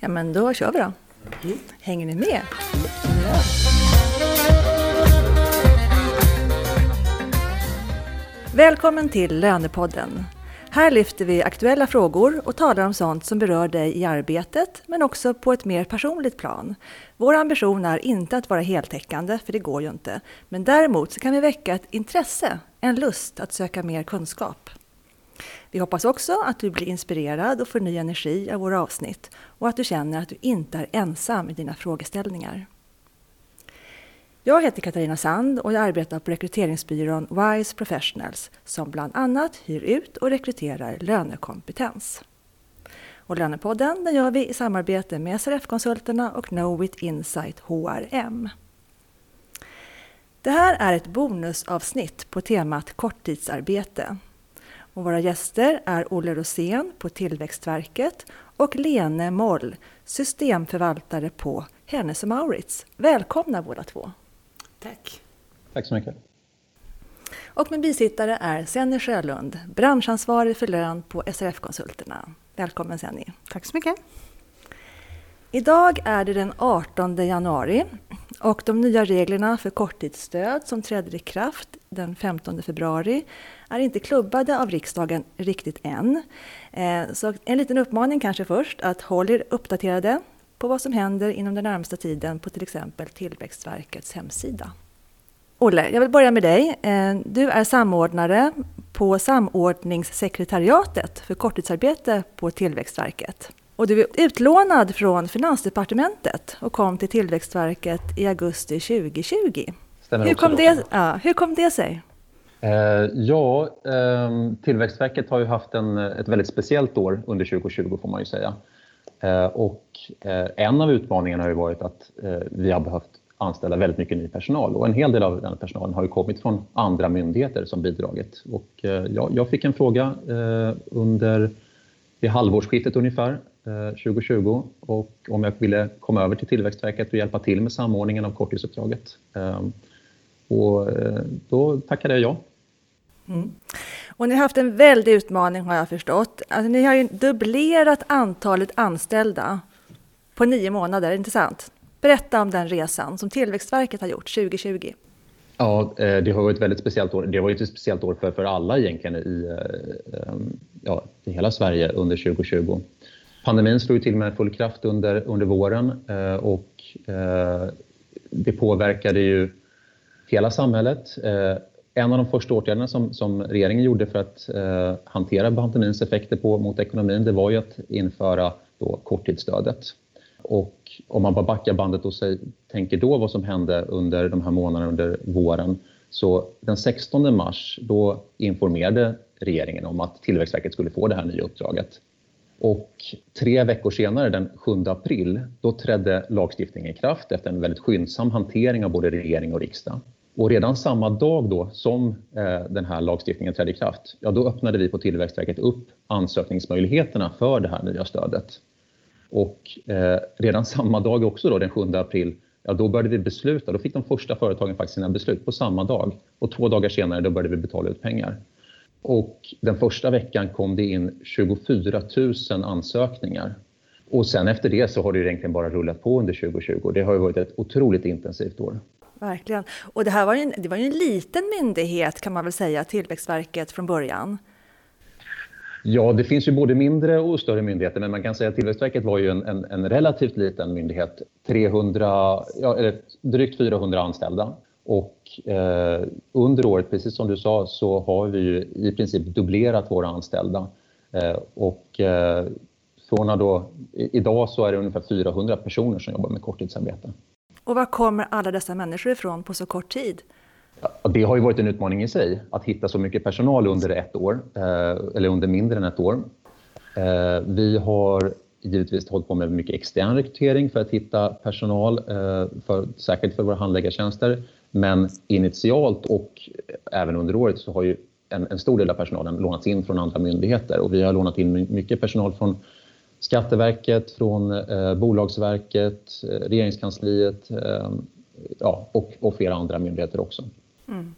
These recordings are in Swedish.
Ja, men då kör vi då. Mm. Hänger ni med? Ja. Välkommen till Lönepodden. Här lyfter vi aktuella frågor och talar om sånt som berör dig i arbetet, men också på ett mer personligt plan. Vår ambition är inte att vara heltäckande, för det går ju inte. Men däremot så kan vi väcka ett intresse, en lust att söka mer kunskap. Vi hoppas också att du blir inspirerad och får ny energi av våra avsnitt och att du känner att du inte är ensam i dina frågeställningar. Jag heter Katarina Sand och jag arbetar på rekryteringsbyrån Wise Professionals som bland annat hyr ut och rekryterar lönekompetens. Och Lönepodden den gör vi i samarbete med SRF-konsulterna och Knowit Insight HRM. Det här är ett bonusavsnitt på temat korttidsarbete och våra gäster är Olle Rosén på Tillväxtverket och Lene Moll, systemförvaltare på Hennes Maurits. Välkomna båda två! Tack! Tack så mycket! Och min bisittare är Senny Sjölund, branschansvarig för lön på SRF-konsulterna. Välkommen Senny! Tack så mycket! Idag är det den 18 januari och de nya reglerna för korttidsstöd som träder i kraft den 15 februari är inte klubbade av riksdagen riktigt än. Eh, så en liten uppmaning kanske först att håll er uppdaterade på vad som händer inom den närmsta tiden på till exempel Tillväxtverkets hemsida. Olle, jag vill börja med dig. Eh, du är samordnare på samordningssekretariatet för korttidsarbete på Tillväxtverket. Och du är utlånad från Finansdepartementet och kom till Tillväxtverket i augusti 2020. Stämmer hur, kom det, ja, hur kom det sig? Eh, ja, eh, Tillväxtverket har ju haft en, ett väldigt speciellt år under 2020 får man ju säga. Eh, och eh, en av utmaningarna har ju varit att eh, vi har behövt anställa väldigt mycket ny personal och en hel del av den personalen har ju kommit från andra myndigheter som bidragit. Och, eh, ja, jag fick en fråga under vid halvårsskiftet ungefär 2020 och om jag ville komma över till Tillväxtverket och hjälpa till med samordningen av korttidsuppdraget. Och då tackade jag ja. Mm. Och ni har haft en väldig utmaning har jag förstått. Alltså, ni har ju dubblerat antalet anställda på nio månader, inte sant? Berätta om den resan som Tillväxtverket har gjort 2020. Ja, eh, det har varit ett väldigt speciellt år. Det var ett speciellt år för, för alla egentligen i, eh, ja, i hela Sverige under 2020. Pandemin slog till med full kraft under, under våren eh, och eh, det påverkade ju hela samhället. Eh, en av de första åtgärderna som, som regeringen gjorde för att eh, hantera pandemins effekter på, mot ekonomin, det var ju att införa då korttidsstödet. Och om man bara backar bandet och säger, tänker då vad som hände under de här månaderna under våren. Så den 16 mars då informerade regeringen om att Tillväxtverket skulle få det här nya uppdraget. Och tre veckor senare, den 7 april, då trädde lagstiftningen i kraft efter en väldigt skyndsam hantering av både regering och riksdag. Och redan samma dag då som eh, den här lagstiftningen trädde i kraft, ja då öppnade vi på Tillväxtverket upp ansökningsmöjligheterna för det här nya stödet. Och eh, redan samma dag också då, den 7 april, ja då började vi besluta. Då fick de första företagen faktiskt sina beslut på samma dag. Och två dagar senare då började vi betala ut pengar. Och den första veckan kom det in 24 000 ansökningar. Och sen efter det så har det egentligen bara rullat på under 2020. Det har ju varit ett otroligt intensivt år. Verkligen. Och det här var ju en, det var en liten myndighet kan man väl säga, Tillväxtverket från början. Ja, det finns ju både mindre och större myndigheter, men man kan säga att Tillväxtverket var ju en, en, en relativt liten myndighet. 300, ja, eller drygt 400 anställda. Och eh, under året, precis som du sa, så har vi i princip dubblerat våra anställda. Eh, och eh, från då, idag så är det ungefär 400 personer som jobbar med korttidsarbete. Och var kommer alla dessa människor ifrån på så kort tid? Ja, det har ju varit en utmaning i sig, att hitta så mycket personal under ett år, eh, eller under mindre än ett år. Eh, vi har givetvis hållit på med mycket extern rekrytering för att hitta personal, eh, för, särskilt för våra handläggartjänster. Men initialt och även under året så har ju en, en stor del av personalen lånats in från andra myndigheter och vi har lånat in mycket personal från Skatteverket, från eh, Bolagsverket, eh, Regeringskansliet eh, ja, och, och flera andra myndigheter också. Mm.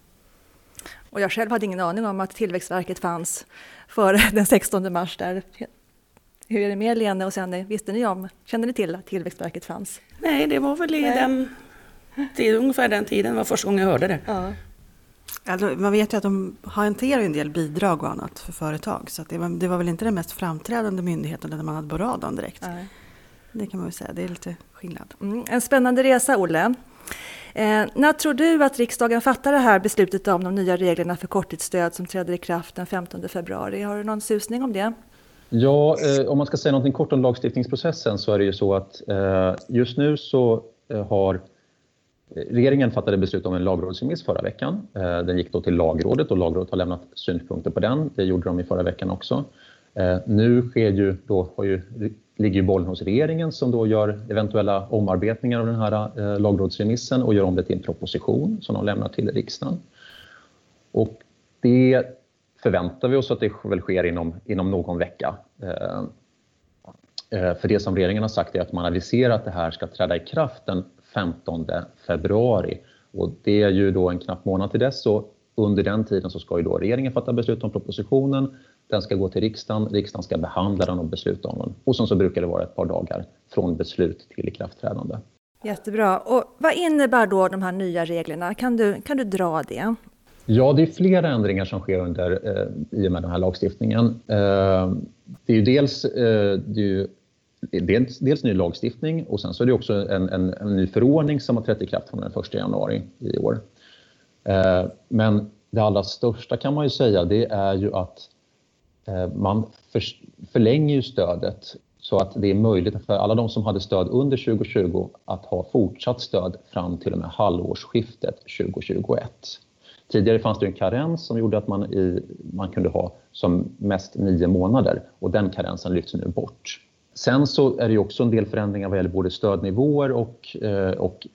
Och jag själv hade ingen aning om att Tillväxtverket fanns före den 16 mars. Där. Hur är det med Lena och Senny? Visste ni om, kände ni till att Tillväxtverket fanns? Nej, det var väl i den, till ungefär den tiden var första gången jag hörde det. Ja. Alltså, man vet ju att de hanterar en del bidrag och annat för företag. Så det, var, det var väl inte den mest framträdande myndigheten där man hade på radarn direkt. Nej. Det kan man väl säga, det är lite skillnad. Mm, en spännande resa, Olle. Eh, när tror du att riksdagen fattar det här beslutet om de nya reglerna för korttidsstöd som träder i kraft den 15 februari? Har du någon susning om det? Ja, eh, om man ska säga något kort om lagstiftningsprocessen så är det ju så att eh, just nu så eh, har Regeringen fattade beslut om en lagrådsremiss förra veckan. Eh, den gick då till lagrådet och lagrådet har lämnat synpunkter på den. Det gjorde de i förra veckan också. Eh, nu sker ju, då har ju, ligger ju bollen hos regeringen som då gör eventuella omarbetningar av den här eh, lagrådsremissen och gör om det till en proposition som de lämnar till riksdagen. Och det förväntar vi oss att det väl sker inom, inom någon vecka. För det som regeringen har sagt är att man aviserar att det här ska träda i kraft den 15 februari. Och det är ju då en knapp månad till dess. Så under den tiden så ska ju då regeringen fatta beslut om propositionen. Den ska gå till riksdagen, riksdagen ska behandla den och besluta om den. Och sen så brukar det vara ett par dagar från beslut till ikraftträdande. Jättebra. Och vad innebär då de här nya reglerna? Kan du, kan du dra det? Ja, det är flera ändringar som sker under, eh, i och med den här lagstiftningen. Eh, det är ju dels eh, det är ju dels, dels ny lagstiftning och sen så är det också en, en, en ny förordning som har trätt i kraft från den 1 januari i år. Eh, men det allra största kan man ju säga det är ju att eh, man för, förlänger stödet så att det är möjligt för alla de som hade stöd under 2020 att ha fortsatt stöd fram till och med halvårsskiftet 2021. Tidigare fanns det en karens som gjorde att man, i, man kunde ha som mest nio månader och den karensen lyfts nu bort. Sen så är det också en del förändringar vad gäller både stödnivåer och, eh, och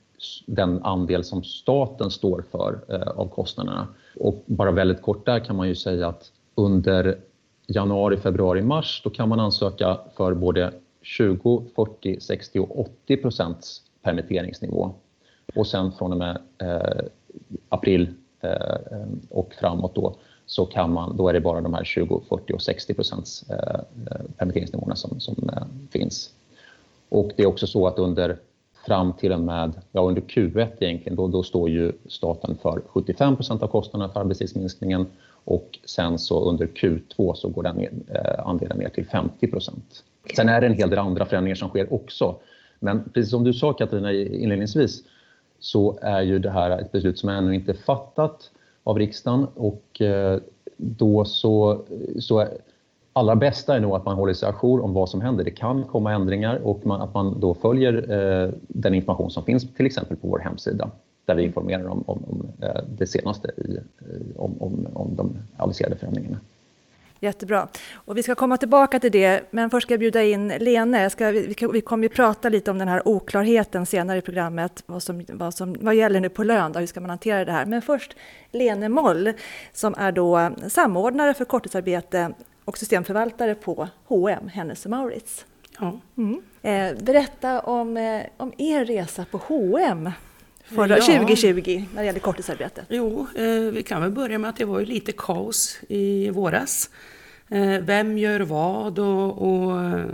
den andel som staten står för eh, av kostnaderna. Och bara väldigt kort där kan man ju säga att under januari, februari, mars då kan man ansöka för både 20, 40, 60 och 80 procents permitteringsnivå. Och sen från och med eh, april eh, och framåt då så kan man, då är det bara de här 20, 40 och 60 procents eh, eh, permitteringsnivåerna som, som eh, finns. Och det är också så att under fram till och med, ja under Q1 egentligen, då, då står ju staten för 75 procent av kostnaderna för arbetstidsminskningen och sen så under Q2 så går den eh, andelen ner till 50 procent. Sen är det en hel del andra förändringar som sker också. Men precis som du sa Katarina inledningsvis så är ju det här ett beslut som ännu inte är fattat av riksdagen och eh, då så, så allra bästa är nog att man håller sig ajour om vad som händer. Det kan komma ändringar och man, att man då följer eh, den information som finns till exempel på vår hemsida där vi informerar om, om, om eh, det senaste i, eh, om, om, om de aviserade förändringarna. Jättebra. Och vi ska komma tillbaka till det, men först ska jag bjuda in Lene. Ska, vi, vi kommer ju prata lite om den här oklarheten senare i programmet, vad, som, vad, som, vad gäller nu på lön, då, hur ska man hantera det här? Men först Lene Moll, som är då samordnare för korttidsarbete och systemförvaltare på H&M, Hennes Mauritz. Ja. Mm. Eh, berätta om, eh, om er resa på H&M förra, ja. 2020 när det gäller korttidsarbete? Jo, eh, vi kan väl börja med att det var ju lite kaos i våras. Eh, vem gör vad och, och eh,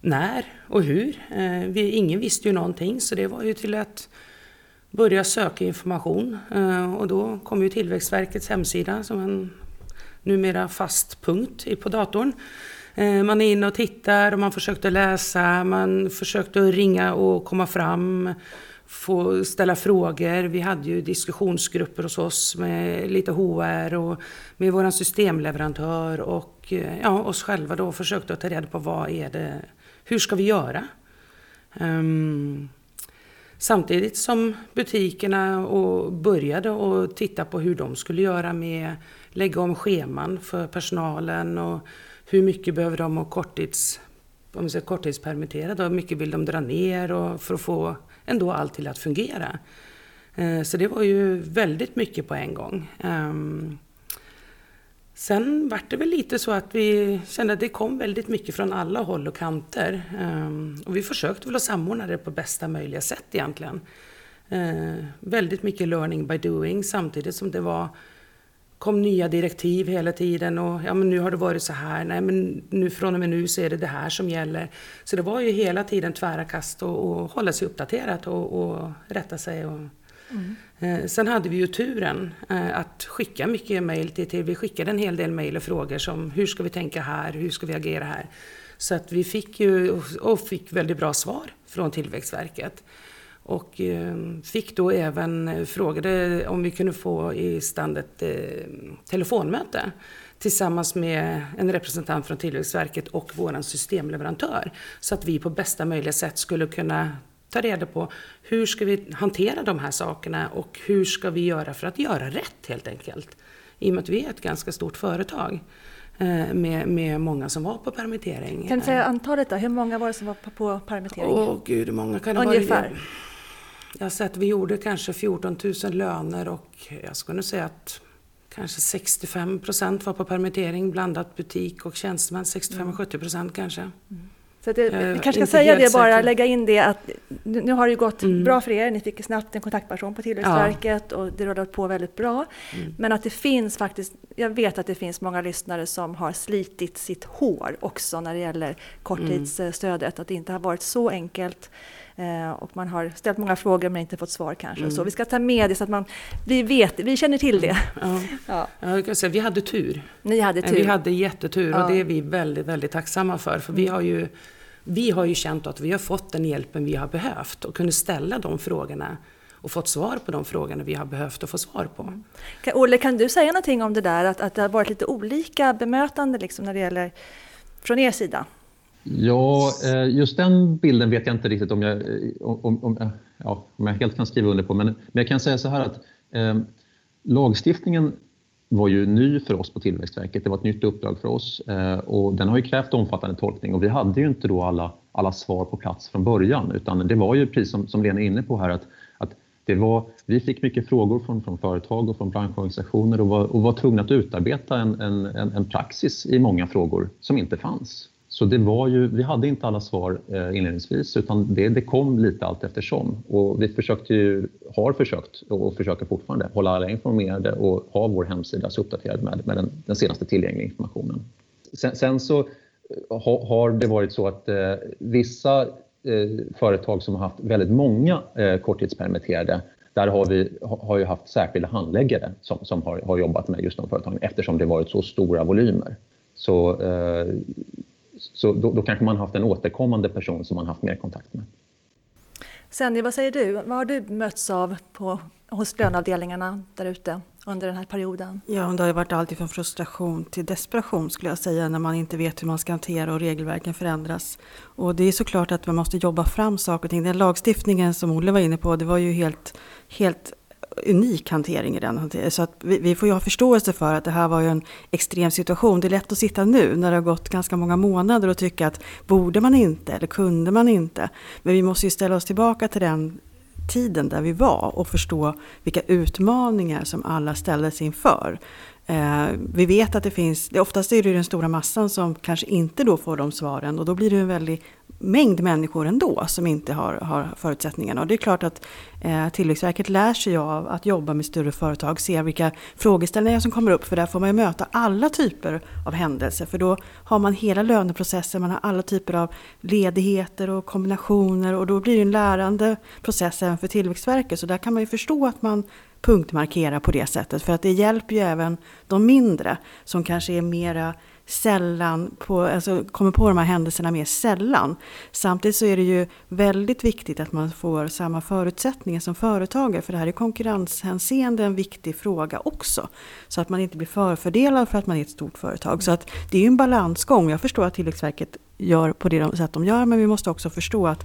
när och hur? Eh, vi, ingen visste ju någonting så det var ju till att börja söka information och då kom ju Tillväxtverkets hemsida som en numera fast punkt på datorn. Man är inne och tittar och man försökte läsa, man försökte ringa och komma fram få ställa frågor. Vi hade ju diskussionsgrupper hos oss med lite HR och med vår systemleverantör och eh, ja, oss själva då försökte att ta reda på vad är det, hur ska vi göra? Um, samtidigt som butikerna och började att titta på hur de skulle göra med lägga om scheman för personalen och hur mycket behöver de och korttids, om säger, korttidspermitterade och hur mycket vill de dra ner och för att få ändå allt till att fungera. Eh, så det var ju väldigt mycket på en gång. Ehm, sen var det väl lite så att vi kände att det kom väldigt mycket från alla håll och kanter. Ehm, och vi försökte väl att samordna det på bästa möjliga sätt egentligen. Eh, väldigt mycket learning by doing samtidigt som det var kom nya direktiv hela tiden och ja men nu har det varit så här, nej men nu från och med nu så är det det här som gäller. Så det var ju hela tiden tvära kast och, och hålla sig uppdaterat och, och rätta sig. Och, mm. eh, sen hade vi ju turen eh, att skicka mycket mejl till, till, vi skickade en hel del mejl och frågor som hur ska vi tänka här, hur ska vi agera här? Så att vi fick ju, och fick väldigt bra svar från Tillväxtverket. Och eh, fick då även, frågade om vi kunde få i stand ett eh, telefonmöte tillsammans med en representant från Tillväxtverket och vår systemleverantör. Så att vi på bästa möjliga sätt skulle kunna ta reda på hur ska vi hantera de här sakerna och hur ska vi göra för att göra rätt helt enkelt. I och med att vi är ett ganska stort företag eh, med, med många som var på permittering. Kan du säga antalet då? Hur många var det som var på, permittering? Åh gud, hur många kan det Ungefär. Jag har sett, vi gjorde kanske 14 000 löner och jag skulle säga att kanske 65 procent var på permittering, blandat butik och tjänstemän, 65-70 procent kanske. Mm. Så det, vi kanske ska säga det bara, säker. lägga in det att nu har det gått mm. bra för er, ni fick snabbt en kontaktperson på Tillväxtverket ja. och det rullar på väldigt bra. Mm. Men att det finns faktiskt, jag vet att det finns många lyssnare som har slitit sitt hår också när det gäller korttidsstödet, att det inte har varit så enkelt. Eh, och man har ställt många frågor men inte fått svar kanske. Mm. Så vi ska ta med det så att man, vi vet, vi känner till det. Ja. ja. ja. jag kan säga, vi hade tur. Ni hade eh, tur. Vi hade jättetur ja. och det är vi väldigt, väldigt tacksamma för. För vi har ju, vi har ju känt att vi har fått den hjälpen vi har behövt och kunde ställa de frågorna och fått svar på de frågorna vi har behövt att få svar på. Mm. Olle, kan du säga någonting om det där att, att det har varit lite olika bemötande liksom när det gäller från er sida? Ja, eh, just den bilden vet jag inte riktigt om jag, eh, om, om, ja, om jag helt kan skriva under på. Men, men jag kan säga så här att eh, lagstiftningen var ju ny för oss på Tillväxtverket. Det var ett nytt uppdrag för oss eh, och den har ju krävt omfattande tolkning och vi hade ju inte då alla, alla svar på plats från början utan det var ju precis som, som Lena är inne på här att, att det var, vi fick mycket frågor från, från företag och från branschorganisationer och var, och var tvungna att utarbeta en, en, en praxis i många frågor som inte fanns. Så det var ju, vi hade inte alla svar eh, inledningsvis utan det, det kom lite allt eftersom. Och vi försökte ju, har försökt och försöker fortfarande hålla alla informerade och ha vår hemsida så uppdaterad med, med den, den senaste tillgängliga informationen. Sen, sen så eh, ha, har det varit så att eh, vissa eh, företag som har haft väldigt många eh, korttidspermitterade där har vi har ju haft särskilda handläggare som, som har, har jobbat med just de företagen eftersom det varit så stora volymer. Så eh, så då, då kanske man haft en återkommande person som man haft mer kontakt med. Senni, vad säger du? Vad har du mötts av på, hos löneavdelningarna där ute under den här perioden? Ja, det har varit allt från frustration till desperation skulle jag säga när man inte vet hur man ska hantera och regelverken förändras. Och det är såklart att man måste jobba fram saker och ting. Den lagstiftningen som Olle var inne på, det var ju helt, helt unik hantering i den hanteringen. Så att vi, vi, får ju ha förståelse för att det här var ju en extrem situation. Det är lätt att sitta nu när det har gått ganska många månader och tycka att borde man inte eller kunde man inte? Men vi måste ju ställa oss tillbaka till den tiden där vi var och förstå vilka utmaningar som alla ställdes inför. Eh, vi vet att det finns, oftast är det den stora massan som kanske inte då får de svaren och då blir det en väldig mängd människor ändå som inte har, har förutsättningarna. Och det är klart att eh, Tillväxtverket lär sig av att jobba med större företag, se vilka frågeställningar som kommer upp, för där får man ju möta alla typer av händelser, för då har man hela löneprocessen, man har alla typer av ledigheter och kombinationer och då blir det en lärande process även för Tillväxtverket, så där kan man ju förstå att man punktmarkera på det sättet, för att det hjälper ju även de mindre som kanske är mera sällan på, alltså kommer på de här händelserna mer sällan. Samtidigt så är det ju väldigt viktigt att man får samma förutsättningar som företagare för det här är konkurrenshänseende en viktig fråga också. Så att man inte blir förfördelad för att man är ett stort företag. Så att det är ju en balansgång. Jag förstår att Tillväxtverket gör på det sätt de gör men vi måste också förstå att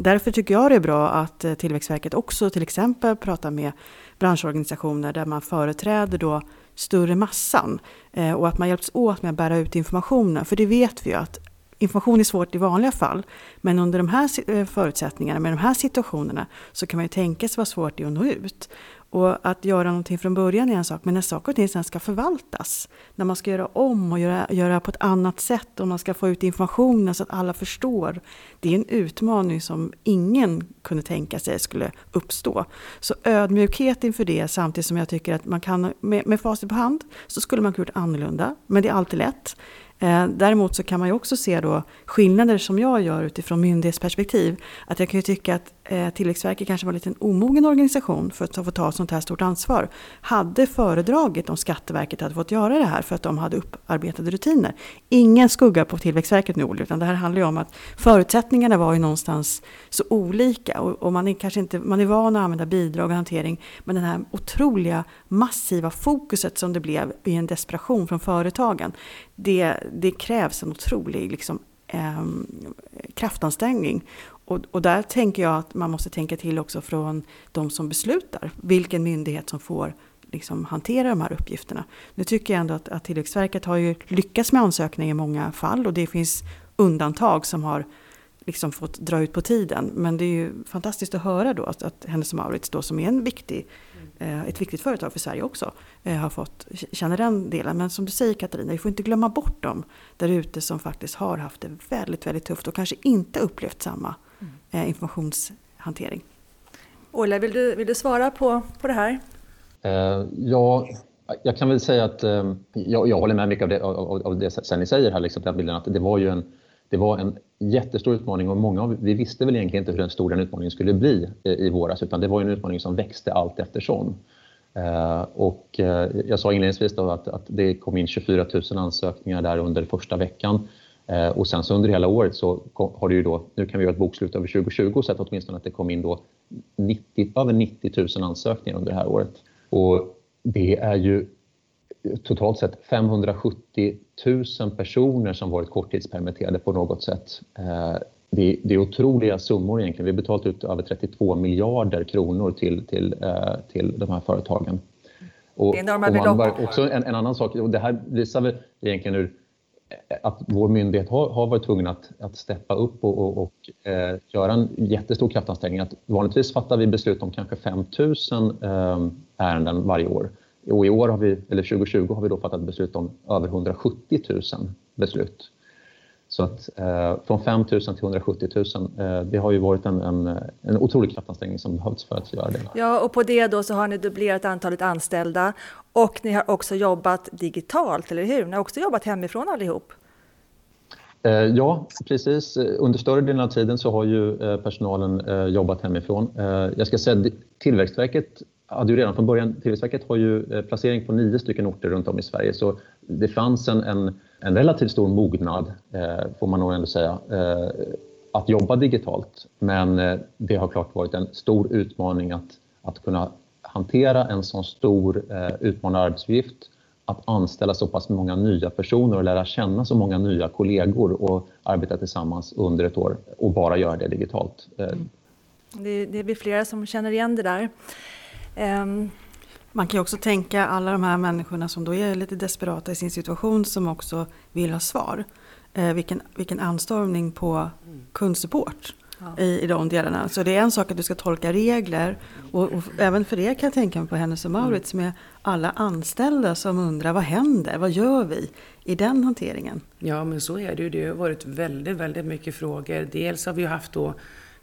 Därför tycker jag det är bra att eh, Tillväxtverket också till exempel pratar med branschorganisationer där man företräder då större massan eh, och att man hjälps åt med att bära ut informationen. För det vet vi ju att information är svårt i vanliga fall, men under de här eh, förutsättningarna, med de här situationerna, så kan man ju tänka sig vad svårt det är att nå ut. Och att göra någonting från början är en sak, men när saker och ting sen ska förvaltas, när man ska göra om och göra, göra på ett annat sätt och man ska få ut informationen så att alla förstår, det är en utmaning som ingen kunde tänka sig skulle uppstå. Så ödmjukhet inför det, samtidigt som jag tycker att man kan, med, med facit på hand, så skulle man kunna gjort annorlunda, men det är alltid lätt. Eh, däremot så kan man ju också se då skillnader som jag gör utifrån myndighetsperspektiv. Att jag kan ju tycka att eh, Tillväxtverket kanske var en liten omogen organisation för att få ta ett sånt här stort ansvar. Hade föredragit om Skatteverket hade fått göra det här för att de hade upparbetade rutiner. Ingen skugga på Tillväxtverket nu, utan det här handlar ju om att förutsättningarna var ju någonstans så olika och, och man är kanske inte, man är van att använda bidrag och hantering, men den här otroliga massiva fokuset som det blev i en desperation från företagen, det, det krävs en otrolig liksom, eh, kraftansträngning. Och, och, där tänker jag att man måste tänka till också från de som beslutar, vilken myndighet som får liksom, hantera de här uppgifterna. Nu tycker jag ändå att, att Tillväxtverket har ju lyckats med ansökningar i många fall och det finns undantag som har liksom fått dra ut på tiden. Men det är ju fantastiskt att höra då att, att Hennes Mauritz då som är en viktig Eh, ett viktigt företag för Sverige också, eh, har fått känna den delen. Men som du säger Katarina, vi får inte glömma bort dem där ute som faktiskt har haft det väldigt, väldigt tufft och kanske inte upplevt samma. Eh, informationshantering. Ola, vill du, vill du svara på, på det här? Uh, ja, jag kan väl säga att uh, jag, jag håller med mycket av det, av, av det sen ni säger här, liksom, den bilden, att det var ju en det var en jättestor utmaning och många av, vi visste väl egentligen inte hur stor den utmaningen skulle bli i, i våras utan det var en utmaning som växte allt eftersom. Eh, och eh, jag sa inledningsvis att, att, det kom in 24 000 ansökningar där under första veckan eh, och sen så under hela året så har det ju då, nu kan vi göra ett bokslut över 2020 och sett åtminstone att det kom in då 90, över 90 000 ansökningar under det här året. Och det är ju totalt sett 570 000 personer som varit korttidspermitterade på något sätt. Eh, det, det är otroliga summor egentligen. Vi har betalat ut över 32 miljarder kronor till, till, eh, till de här företagen. Och, det är enorma belopp. Också en, en, annan sak, och det här visar väl egentligen hur att vår myndighet har, har varit tvungen att, att steppa upp och, och, och eh, göra en jättestor kraftansträngning. Att vanligtvis fattar vi beslut om kanske 5 000 eh, ärenden varje år. Och i år har vi, eller 2020 har vi då fattat beslut om över 170 000 beslut. Så att eh, från 5 000 till 170 000, eh, det har ju varit en, en, en otrolig kraftansträngning som behövts för att göra det. Ja, och på det då så har ni dubblerat antalet anställda och ni har också jobbat digitalt, eller hur? Ni har också jobbat hemifrån allihop? Eh, ja, precis. Under större delen av tiden så har ju personalen jobbat hemifrån. Jag ska säga att Tillväxtverket hade ju redan från början, Tillväxtverket har ju eh, placering på nio stycken orter runt om i Sverige så det fanns en, en, en relativt stor mognad, eh, får man nog ändå säga, eh, att jobba digitalt. Men eh, det har klart varit en stor utmaning att, att kunna hantera en sån stor eh, utmanande arbetsuppgift att anställa så pass många nya personer och lära känna så många nya kollegor och arbeta tillsammans under ett år och bara göra det digitalt. Eh, mm. det, det blir flera som känner igen det där. Um, man kan ju också tänka alla de här människorna som då är lite desperata i sin situation som också vill ha svar. Eh, vilken, vilken anstormning på kundsupport ja. i, i de delarna. Så det är en sak att du ska tolka regler och, och även för det kan jag tänka mig på Hennes och Mauritz med alla anställda som undrar vad händer, vad gör vi i den hanteringen? Ja men så är det ju, det har varit väldigt, väldigt mycket frågor. Dels har vi haft då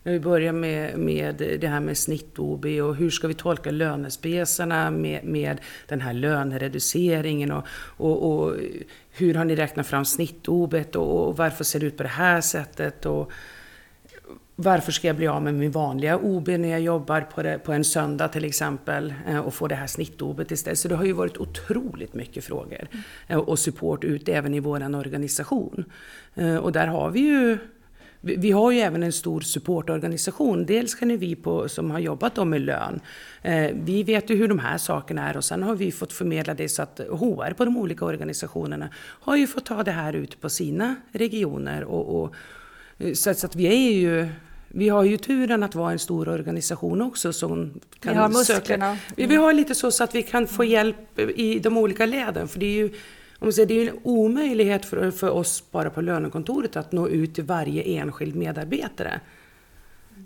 när vi börjar med, med det här med snitt-OB och hur ska vi tolka lönespesarna med, med den här lönereduceringen och, och, och hur har ni räknat fram snitt-OB och, och, varför ser det ut på det här sättet? Och, varför ska jag bli av med min vanliga OB när jag jobbar på, det, på en söndag till exempel eh, och få det här snitt-OB istället? Så det har ju varit otroligt mycket frågor eh, och support ut även i vår organisation. Eh, och där har vi ju vi har ju även en stor supportorganisation. Dels kan vi på, som har jobbat med lön. Eh, vi vet ju hur de här sakerna är och sen har vi fått förmedla det så att HR på de olika organisationerna har ju fått ta det här ut på sina regioner. Och, och så, att vi är ju vi har ju turen att vara en stor organisation också som kan vi har musklerna. Söka. Vi, vi har lite så, så att vi kan få hjälp i de olika leden. För det är ju om säger, det är en omöjlighet för, för oss bara på lönekontoret att nå ut till varje enskild medarbetare.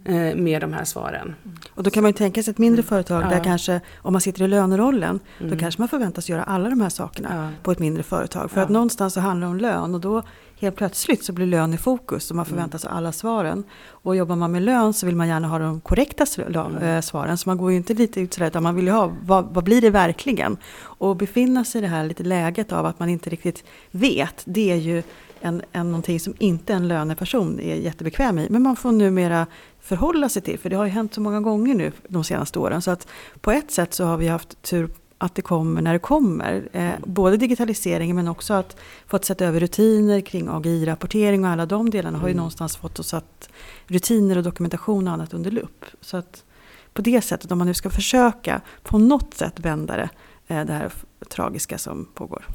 eh, med de här svaren. Och då kan man ju tänka sig ett mindre Mm. företag Ja. där kanske om man sitter i lönerollen Mm. då kanske man förväntas göra alla de här sakerna Ja. på ett mindre företag. För Ja. att någonstans så handlar det om lön och då helt plötsligt så blir lön i fokus och man Mm. förväntas ha alla svaren. Och jobbar man med lön så vill man gärna ha de korrekta Mm. eh, svaren. Så man går ju inte lite ut sådär utan man vill ju ha vad, vad blir det verkligen? Och befinna sig i det här lite läget av att man inte riktigt vet. Det är ju en, en, någonting som inte en löneperson är jättebekväm i. Men man får numera förhålla sig till. För det har ju hänt så många gånger nu de senaste åren. Så att på ett sätt så har vi haft tur att det kommer när det kommer. Eh, både digitaliseringen men också att fått sätta över rutiner kring AGI-rapportering och alla de delarna har ju Mm. någonstans fått oss att rutiner och dokumentation och annat under lupp. Så att på det sättet, om man nu ska försöka på något sätt vända det, eh, det här tragiska som pågår.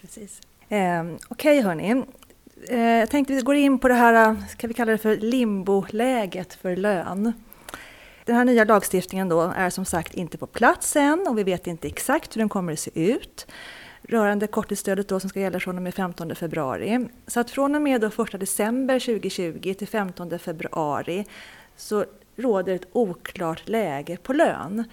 Precis. Eh, Okej hörni. Eh, jag tänkte vi går in på det här, ska vi kalla det för limboläget för lön. Den här nya lagstiftningen då är som sagt inte på plats än och vi vet inte exakt hur den kommer att se ut rörande korttidsstödet då som ska gälla från och med 15 februari. Så att från och med då 1 december 2020 till 15 februari så råder ett oklart läge på lön.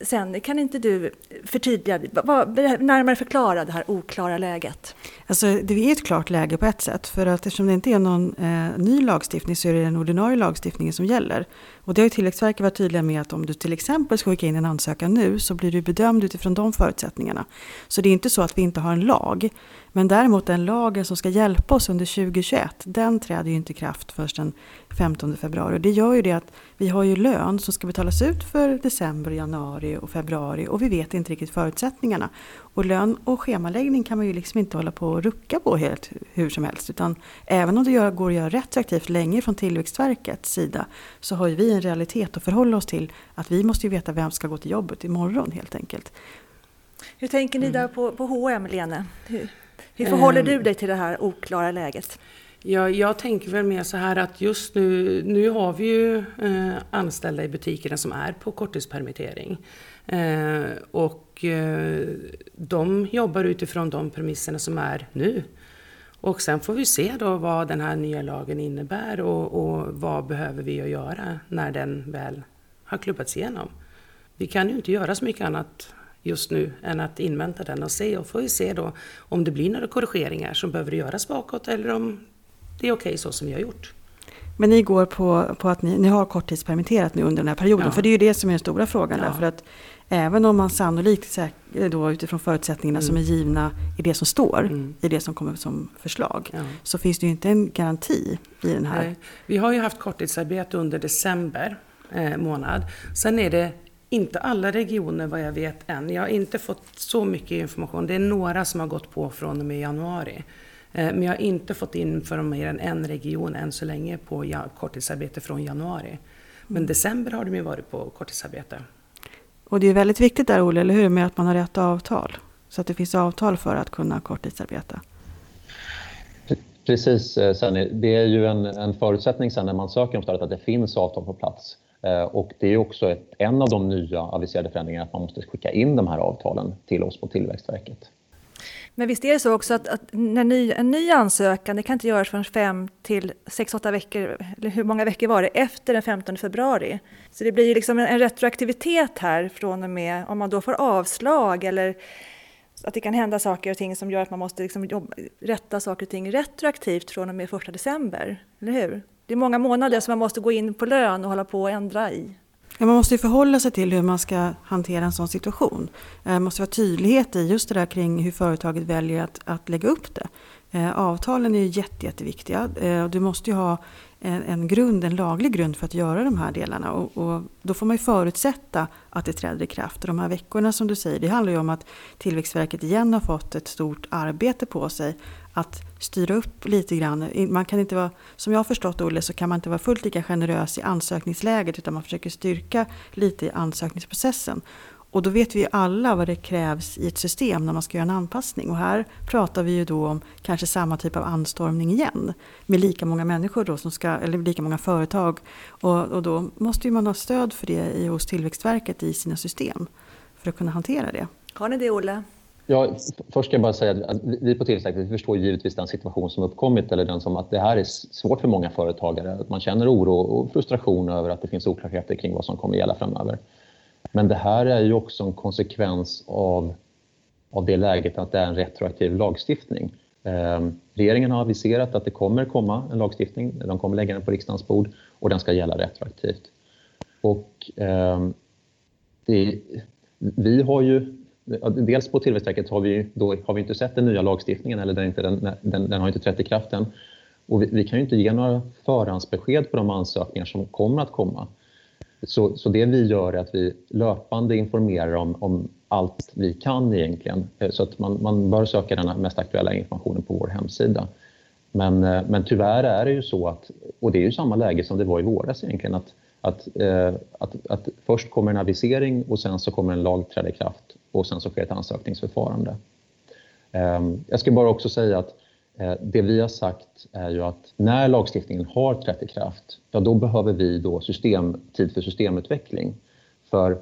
Sen kan inte du förtydliga, närmare förklara det här oklara läget? Alltså det är ett klart läge på ett sätt. För att eftersom det inte är någon eh, ny lagstiftning så är det den ordinarie lagstiftningen som gäller. Och det har ju Tillväxtverket varit tydliga med att om du till exempel ska skicka in en ansökan nu så blir du bedömd utifrån de förutsättningarna. Så det är inte så att vi inte har en lag. Men däremot den lagen som ska hjälpa oss under 2021, den träder ju inte i kraft först den 15 februari. Det gör ju det att vi har ju lön som ska betalas ut för december, januari och februari och vi vet inte riktigt förutsättningarna. Och lön och schemaläggning kan man ju liksom inte hålla på och rucka på helt hur som helst. Utan även om det gör, går att göra retroaktivt länge från Tillväxtverkets sida så har ju vi en realitet att förhålla oss till att vi måste ju veta vem ska gå till jobbet imorgon helt enkelt. Hur tänker ni Mm. där på, på H&M Lene? Hur, hur förhåller Ehm. du dig till det här oklara läget? Ja, jag tänker väl mer så här att just nu, nu har vi ju eh, anställda i butikerna som är på korttidspermittering. Eh, och eh, de jobbar utifrån de premisserna som är nu. Och sen får vi se då vad den här nya lagen innebär och, och vad behöver vi att göra när den väl har klubbats igenom. Vi kan ju inte göra så mycket annat just nu än att invänta den och se och får vi se då om det blir några korrigeringar som behöver göras bakåt eller om det är okej så som vi har gjort. Men ni går på, på att ni, ni har korttidspermitterat nu under den här perioden. Ja. För det är ju det som är den stora frågan. Ja. Därför att även om man sannolikt då, utifrån förutsättningarna som är Mm. givna i det som står, Mm. i det som kommer som förslag, Ja. så finns det ju inte en garanti i den här. Nej. Vi har ju haft korttidsarbete under december eh, månad. Sen är det inte alla regioner vad jag vet än. Jag har inte fått så mycket information. Det är några som har gått på från och med januari. Eh, men jag har inte fått in för mer än en region än så länge på korttidsarbete från januari. Men december har de ju varit på korttidsarbete. Och det är väldigt viktigt där Olle, eller hur, med att man har rätt avtal. Så att det finns avtal för att kunna korttidsarbeta. Precis, eh, Sanni. Det är ju en, en förutsättning sen när man söker om stödet att det finns avtal på plats. Eh, Och det är också ett, en av de nya aviserade förändringarna att man måste skicka in de här avtalen till oss på Tillväxtverket. Men visst är det så också att, att när ny, en ny ansökan, det kan inte göras förrän fem till sex, åtta veckor, eller hur många veckor var det, efter den 15 februari. Så det blir ju liksom en, en retroaktivitet här från och med om man då får avslag eller att det kan hända saker och ting som gör att man måste liksom jobba, rätta saker och ting retroaktivt från och med 1 december, eller hur? Det är många månader som man måste gå in på lön och hålla på och ändra i. Ja, man måste ju förhålla sig till hur man ska hantera en sån situation. Eh, det måste vara tydlighet i just det där kring hur företaget väljer att, att lägga upp det. Eh, avtalen är ju jätte, jätteviktiga. Eh, och du måste ju ha en, en grund, en laglig grund för att göra de här delarna. Och, och då får man ju förutsätta att det träder i kraft. Och de här veckorna som du säger, det handlar ju om att Tillväxtverket igen har fått ett stort arbete på sig att styra upp lite grann. Man kan inte vara, som jag har förstått Olle, så kan man inte vara fullt lika generös i ansökningsläget utan man försöker styrka lite i ansökningsprocessen. Och då vet vi ju alla vad det krävs i ett system när man ska göra en anpassning. Och här pratar vi ju då om kanske samma typ av anstormning igen. Med lika många människor då som ska, eller lika många företag. Och, och då måste ju man ha stöd för det i, hos Tillväxtverket i sina system. För att kunna hantera det. Har ni det Olle? Ja, först ska jag bara säga att vi på Tillväxtverket förstår givetvis den situation som uppkommit eller den som att det här är svårt för många företagare. Att man känner oro och frustration över att det finns oklarheter kring vad som kommer gälla framöver. Men det här är ju också en konsekvens av, av det läget att det är en retroaktiv lagstiftning. Eh, regeringen har aviserat att det kommer komma en lagstiftning. De kommer lägga den på riksdagens bord och den ska gälla retroaktivt. Och eh, det, vi har ju dels på Tillväxtverket har vi, då, har vi inte sett den nya lagstiftningen eller den, inte, den, den, den har inte trätt i kraft än. Och vi, vi, kan ju inte ge några förhandsbesked på de ansökningar som kommer att komma. Så, så det vi gör är att vi löpande informerar om, om allt vi kan egentligen. Eh, så att man, man bör söka den mest aktuella informationen på vår hemsida. Men, eh, men tyvärr är det ju så att, och det är ju samma läge som det var i våras egentligen, att, att, eh, att, att först kommer en avisering och sen så kommer en lag träda i kraft och sen så sker ett ansökningsförfarande. Ehm, jag ska bara också säga att eh, det vi har sagt är ju att när lagstiftningen har trätt i kraft, ja då behöver vi då system, tid för systemutveckling. För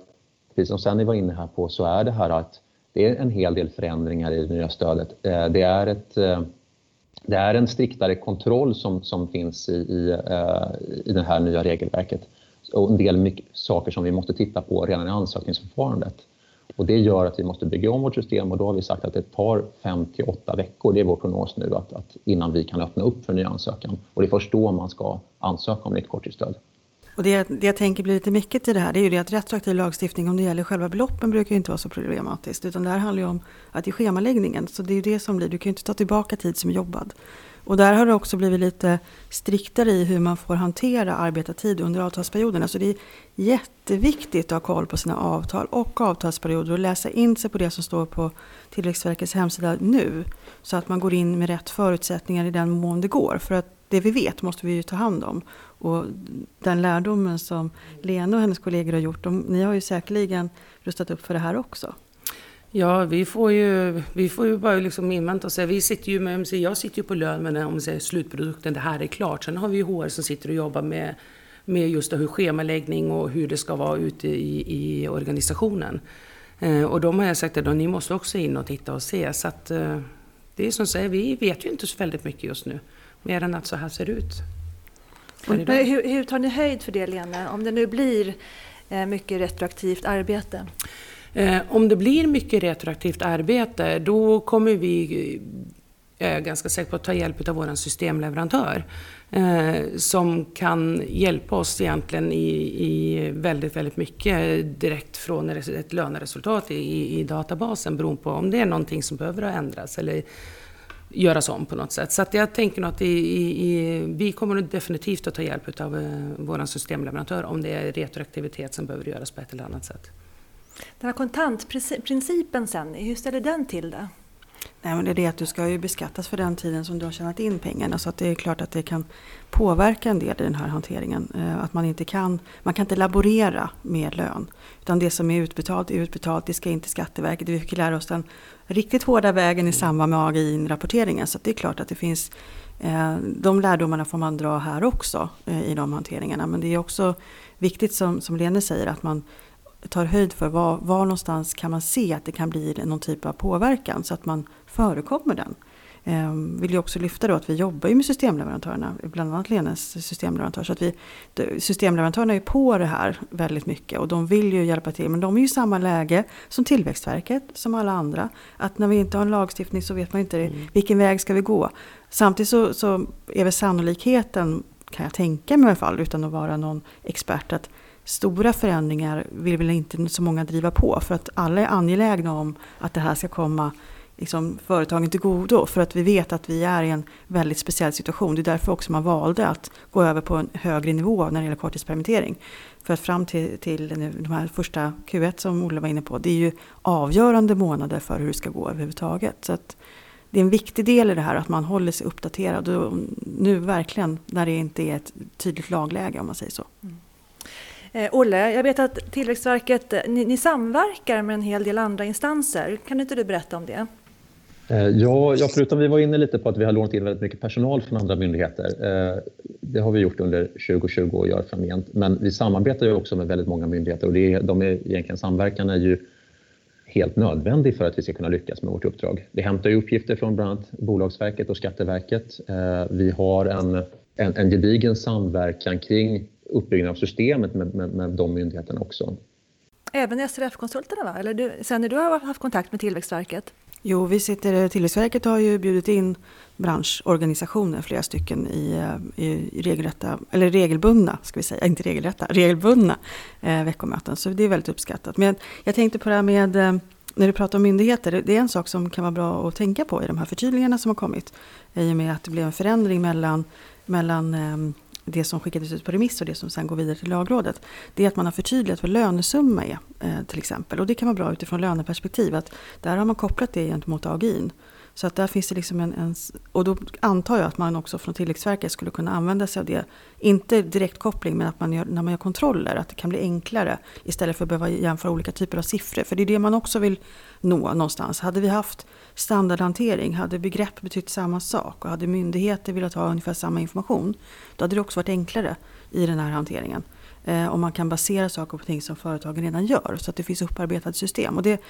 precis som Senni var inne här på så är det här att det är en hel del förändringar i det nya stödet. Eh, det är, ett, eh, det är en striktare kontroll som, som finns i, i, i det här nya regelverket och en del mycket, saker som vi måste titta på redan i ansökningsförfarandet. Och det gör att vi måste bygga om vårt system och då har vi sagt att det tar 5 till 8 veckor, det är vår prognos nu, att, att innan vi kan öppna upp för ny ansökan. Och det är först då man ska ansöka om nytt korttidsstöd. Och det, det jag tänker blir lite mycket i det här, det är ju det att retroaktiv lagstiftning om det gäller själva beloppen brukar ju inte vara så problematiskt. Utan det här handlar ju om att det är schemaläggningen, så det är ju det som blir, du kan ju inte ta tillbaka tid som är jobbad. Och där har det också blivit lite striktare i hur man får hantera arbetartid under avtalsperioden. Alltså det är jätteviktigt att ha koll på sina avtal och avtalsperioder och läsa in sig på det som står på Tillväxtverkets hemsida nu. Så att man går in med rätt förutsättningar i den mån det går. För att det vi vet måste vi ju ta hand om. Och den lärdomen som Lena och hennes kollegor har gjort, de, ni har ju säkerligen rustat upp för det här också. Ja, vi får ju, vi får ju bara liksom invänta och säga, vi sitter ju med, jag sitter ju på lön med om säger, slutprodukten, det här är klart. Sen har vi ju HR som sitter och jobbar med, med just hur schemaläggning och hur det ska vara ute i, i organisationen. Eh, och de har jag sagt att ni måste också in och titta och se. Så att, eh, det är som säger, vi vet ju inte så väldigt mycket just nu. Mer än att så här ser det ut. Hur, hur tar ni höjd för det Lena, om det nu blir eh, mycket retroaktivt arbete? Eh, om det blir mycket retroaktivt arbete, då kommer vi, jag är ganska säker på, att ta hjälp av vår systemleverantör. Eh, som kan hjälpa oss egentligen i, i väldigt, väldigt mycket direkt från ett löneresultat i, i databasen beroende på om det är någonting som behöver ändras eller göras om på något sätt. Så att jag tänker nog att i, i, vi kommer definitivt att ta hjälp av eh, vår systemleverantör om det är retroaktivitet som behöver göras på ett eller annat sätt. Den här kontantprincipen sen, hur ställer den till det? Nej, men det är det att du ska ju beskattas för den tiden som du har tjänat in pengarna. Så att det är klart att det kan påverka en del i den här hanteringen. Eh, att man inte kan, man kan inte laborera med lön. Utan det som är utbetalt är utbetalt, det ska in till Skatteverket. Vi fick lära oss den riktigt hårda vägen i samband med AGI-rapporteringen. Så det är klart att det finns, eh, de lärdomarna får man dra här också eh, i de hanteringarna. Men det är också viktigt som, som Lene säger att man tar höjd för var, var någonstans kan man se att det kan bli någon typ av påverkan så att man förekommer den. Eh, vill jag också lyfta då att vi jobbar ju med systemleverantörerna, bland annat Lenes systemleverantör. Så att vi, systemleverantörerna är på det här väldigt mycket och de vill ju hjälpa till. Men de är ju i samma läge som Tillväxtverket, som alla andra. Att när vi inte har en lagstiftning så vet man inte mm. vilken väg ska vi gå. Samtidigt så, så är väl sannolikheten, kan jag tänka mig i alla fall, utan att vara någon expert, att stora förändringar vill väl inte så många driva på för att alla är angelägna om att det här ska komma liksom, företagen till godo för att vi vet att vi är i en väldigt speciell situation. Det är därför också man valde att gå över på en högre nivå när det gäller korttidspermittering. För att fram till, till de här första Q1 som Olle var inne på, det är ju avgörande månader för hur det ska gå överhuvudtaget. Så att det är en viktig del i det här att man håller sig uppdaterad. Och nu verkligen när det inte är ett tydligt lagläge om man säger så. Mm. Eh, Olle, jag vet att Tillväxtverket, eh, ni, ni, samverkar med en hel del andra instanser. Kan inte du berätta om det? Eh, ja, ja, förutom vi var inne lite på att vi har lånat in väldigt mycket personal från andra myndigheter. Eh, det har vi gjort under 2020 och gör framgent. Men vi samarbetar ju också med väldigt många myndigheter och det är, de är egentligen samverkan är ju helt nödvändig för att vi ska kunna lyckas med vårt uppdrag. Vi hämtar uppgifter från bland annat Bolagsverket och Skatteverket. Eh, vi har en, en, en gedigen samverkan kring uppbyggnaden av systemet med, med, med de myndigheterna också. Även SRF-konsulterna va? Eller du, sen när du har haft kontakt med Tillväxtverket? Jo, vi sitter, Tillväxtverket har ju bjudit in branschorganisationer, flera stycken i, eh, i regelrätta, eller regelbundna, ska vi säga, inte regelrätta, regelbundna eh, veckomöten. Så det är väldigt uppskattat. Men jag tänkte på det här med, eh, när du pratar om myndigheter, det är en sak som kan vara bra att tänka på i de här förtydligandena som har kommit. I och med att det blev en förändring mellan, mellan eh, det som skickades ut på remiss och det som sen går vidare till lagrådet, det är att man har förtydligat vad lönesumma är eh, till exempel. Och det kan vara bra utifrån löneperspektiv, att där har man kopplat det gentemot AGIn. Så att där finns det liksom en, en, och då antar jag att man också från Tillväxtverket skulle kunna använda sig av det. Inte direktkoppling, men att man gör, när man gör kontroller, att det kan bli enklare istället för att behöva jämföra olika typer av siffror. För det är det man också vill nå någonstans. Hade vi haft standardhantering, hade begrepp betytt samma sak och hade myndigheter velat ha ungefär samma information, då hade det också varit enklare i den här hanteringen. Eh, Om man kan basera saker på ting som företagen redan gör, så att det finns upparbetade system. Och det,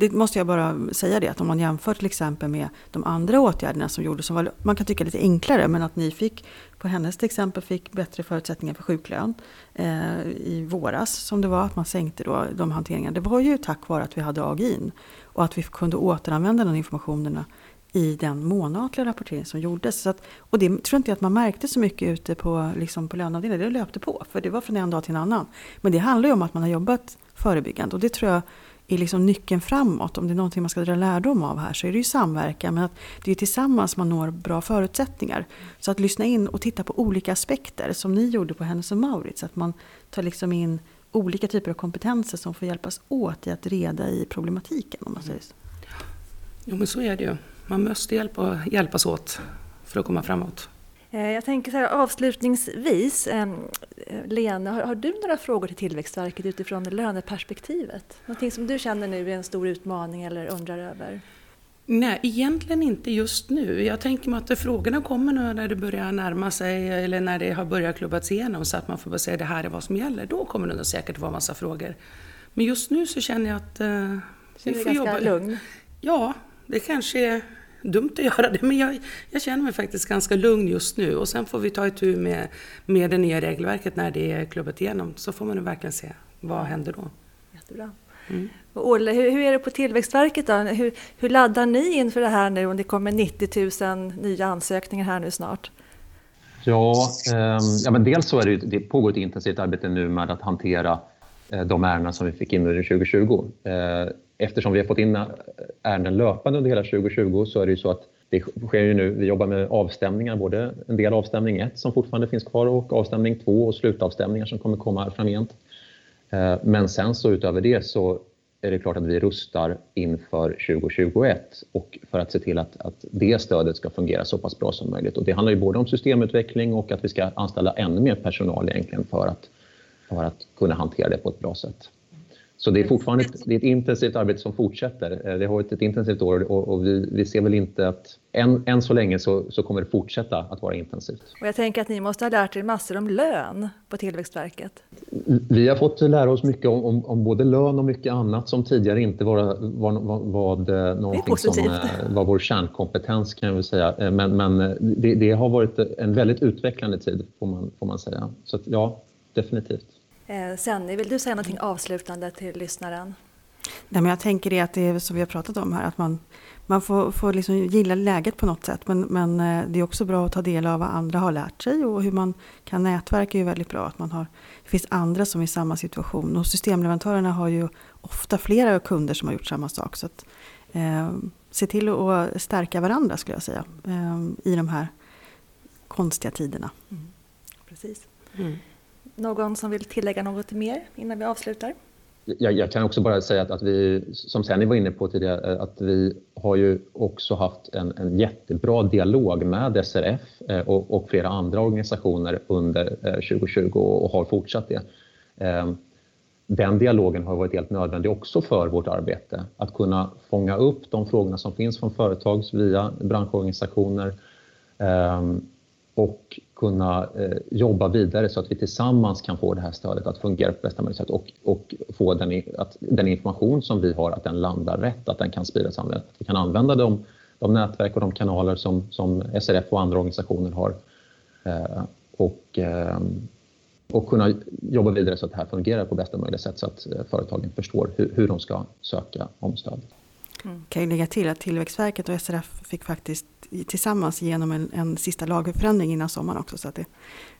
det måste jag bara säga det, att om man jämför till exempel med de andra åtgärderna som gjordes, som var, man kan tycka lite enklare, men att ni fick, på hennes till exempel, fick bättre förutsättningar för sjuklön eh, i våras, som det var, att man sänkte då de hanteringarna. Det var ju tack vare att vi hade AGIN och att vi kunde återanvända den informationen i den månatliga rapportering som gjordes. Så att, och det tror jag inte att man märkte så mycket ute på, liksom på löneavdelningen, det löpte på, för det var från en dag till en annan. Men det handlar ju om att man har jobbat förebyggande och det tror jag är liksom nyckeln framåt. Om det är någonting man ska dra lärdom av här så är det ju samverkan. Men att det är tillsammans man når bra förutsättningar. Så att lyssna in och titta på olika aspekter som ni gjorde på Hennes och Maurits. Att man tar liksom in olika typer av kompetenser som får hjälpas åt i att reda i problematiken. Om man säger så. Jo men så är det ju. Man måste hjälpa, hjälpas åt för att komma framåt. Eh, jag tänker så här, avslutningsvis, ehm, Lena, har, har, du några frågor till Tillväxtverket utifrån löneperspektivet? Någonting som du känner nu är en stor utmaning eller undrar över? Nej, egentligen inte just nu. Jag tänker mig att frågorna kommer nu när det börjar närma sig eller när det har börjat klubbats igenom så att man får bara säga det här är vad som gäller. Då kommer det säkert vara massa frågor. Men just nu så känner jag att uh, vi får jobba. lugn? Ja, det kanske är dumt att göra det, men jag, jag, känner mig faktiskt ganska lugn just nu. Och sen får vi ta itu med, med det nya regelverket när det är klubbat igenom. Så får man nu verkligen se vad händer då. Jättebra. Mm. Och Olle, hur, hur, är det på Tillväxtverket då? Hur, hur laddar ni inför det här nu om det kommer 90 000 nya ansökningar här nu snart? Ja, eh, ja men dels så är det, det pågår ett intensivt arbete nu med att hantera eh, de ärenden som vi fick in under 2020. Eh, eftersom vi har fått in eh, ärenden löpande under hela 2020 så är det ju så att det sker ju nu, vi jobbar med avstämningar, både en del avstämning 1 som fortfarande finns kvar och avstämning 2 och slutavstämningar som kommer komma framgent. Eh, men sen så utöver det så är det klart att vi rustar inför 2021 och för att se till att, att det stödet ska fungera så pass bra som möjligt. Och det handlar ju både om systemutveckling och att vi ska anställa ännu mer personal egentligen för att, för att kunna hantera det på ett bra sätt. Så det är fortfarande ett, det är ett intensivt arbete som fortsätter. Eh, det har varit ett intensivt år och, och vi, vi, ser väl inte att än, än så länge så, så, kommer det fortsätta att vara intensivt. Och jag tänker att ni måste ha lärt er massor om lön på Tillväxtverket. Vi har fått lära oss mycket om, om, om både lön och mycket annat som tidigare inte var, var, var, var någonting som eh, var vår kärnkompetens kan jag väl säga. Eh, men, men det, det, har varit en väldigt utvecklande tid får man, får man säga. Så att, ja, definitivt. Eh, Senni, vill du säga något avslutande till lyssnaren? Nej, men jag tänker det att det är som vi har pratat om här, att man, man får, får liksom gilla läget på något sätt. Men, men eh, det är också bra att ta del av vad andra har lärt sig och hur man kan nätverka är ju väldigt bra. Att man har, det finns andra som är i samma situation och systemleverantörerna har ju ofta flera kunder som har gjort samma sak. Så att, eh, se till att stärka varandra skulle jag säga eh, i de här konstiga tiderna. Mm. Precis. Mm. Någon som vill tillägga något mer innan vi avslutar? Jag, jag kan också bara säga att, att vi, som Senni var inne på tidigare, eh, att vi har ju också haft en, en jättebra dialog med SRF eh, och, och, flera andra organisationer under eh, 2020 och har fortsatt det. Ehm, den dialogen har varit helt nödvändig också för vårt arbete. Att kunna fånga upp de frågorna som finns från företag via branschorganisationer ehm, och kunna eh, jobba vidare så att vi tillsammans kan få det här stödet att fungera på bästa möjliga sätt och, och få den, att den information som vi har, att den landar rätt, att den kan spridas. Att vi kan använda de, de nätverk och de kanaler som, som SRF och andra organisationer har eh, och, eh, och kunna jobba vidare så att det här fungerar på bästa möjliga sätt så att eh, företagen förstår hur, hur de ska söka om stöd. Mm. Kan jag lägga till att Tillväxtverket och SRF fick faktiskt tillsammans genom en, en sista lagförändring innan sommaren också. Så att det,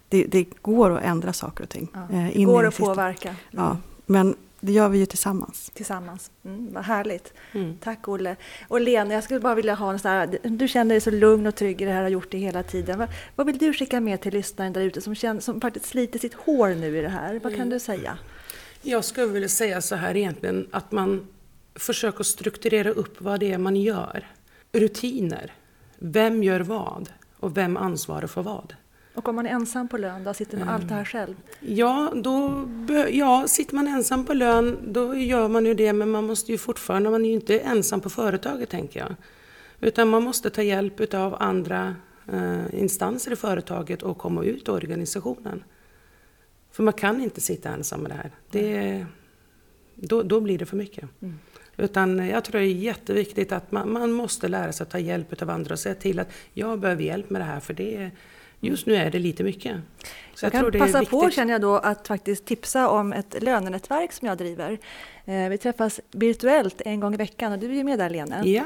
det, det går att ändra saker och ting. Ja, eh, det går att sista. påverka. Mm. Ja, men det gör vi ju tillsammans. Tillsammans, mm, vad härligt. Mm. Tack Olle. Och Lena, jag skulle bara vilja ha en sån här, du känner dig så lugn och trygg i det här och har gjort det hela tiden. Vad, vad vill du skicka med till lyssnaren där ute som, känner, som faktiskt sliter sitt hår nu i det här? Vad kan mm. du säga? Jag skulle vilja säga så här egentligen, att man försöker strukturera upp vad det är man gör. Rutiner. Vem gör vad? Och vem ansvarar för vad? Och om man är ensam på lön, då sitter man allt det här själv? Ja, då, ja, sitter man ensam på lön, då gör man ju det, men man måste ju fortfarande, man är ju inte ensam på företaget tänker jag. Utan man måste ta hjälp av andra eh, instanser i företaget och komma ut i organisationen. För man kan inte sitta ensam med det här. Det, då, då blir det för mycket. Mm. Utan jag tror det är jätteviktigt att man, man måste lära sig att ta hjälp av andra och säga till att jag behöver hjälp med det här för det Just nu är det lite mycket. Så jag, jag kan passa på känner jag då att faktiskt tipsa om ett lönenätverk som jag driver. Eh, vi träffas virtuellt en gång i veckan och du är ju med där Lene. Ja.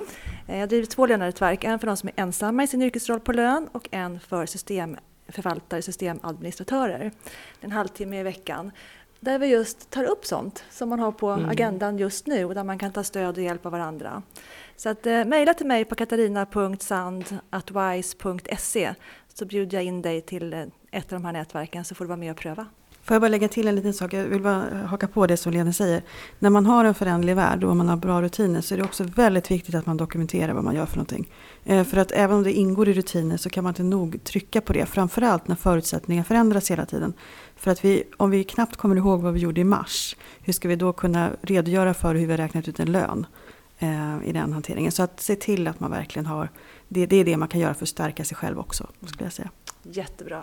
Eh, jag driver två lönenätverk, en för de som är ensamma i sin yrkesroll på lön och en för systemförvaltare, systemadministratörer. En halvtimme i veckan där vi just tar upp sånt som man har på mm. agendan just nu och där man kan ta stöd och hjälp av varandra. Så att, eh, mejla till mig på katarina.sand.wise.se så bjuder jag in dig till eh, ett av de här nätverken så får du vara med och pröva. Får jag bara lägga till en liten sak? Jag vill bara haka på det som Lene säger. När man har en föränderlig värld och man har bra rutiner så är det också väldigt viktigt att man dokumenterar vad man gör för någonting. Eh, för att även om det ingår i rutiner så kan man inte nog trycka på det. Framförallt när förutsättningar förändras hela tiden. För att vi, om vi knappt kommer ihåg vad vi gjorde i mars, hur ska vi då kunna redogöra för hur vi har räknat ut en lön eh, i den hanteringen? Så att se till att man verkligen har, det, det är det man kan göra för att stärka sig själv också, skulle jag säga. Jättebra.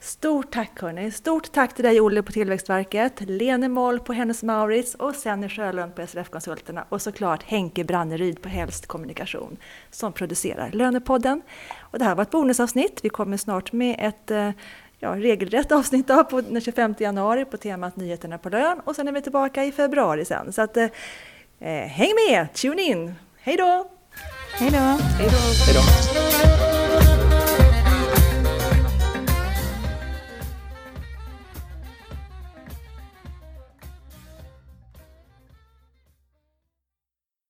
Stort tack hörni. Stort tack till dig Olle på Tillväxtverket, Lene Moll på Hennes Maurits och Senny Sjölund på SRF-konsulterna och såklart Henke Branneryd på Helst Kommunikation som producerar Lönepodden. Och det här var ett bonusavsnitt. Vi kommer snart med ett eh, ja, regelrätt avsnitt då, på den 25 januari på temat Nyheterna på lön och sen är vi tillbaka i februari sen. Så att, eh, eh häng med, tune in! Hej då! Hej då! Hej då!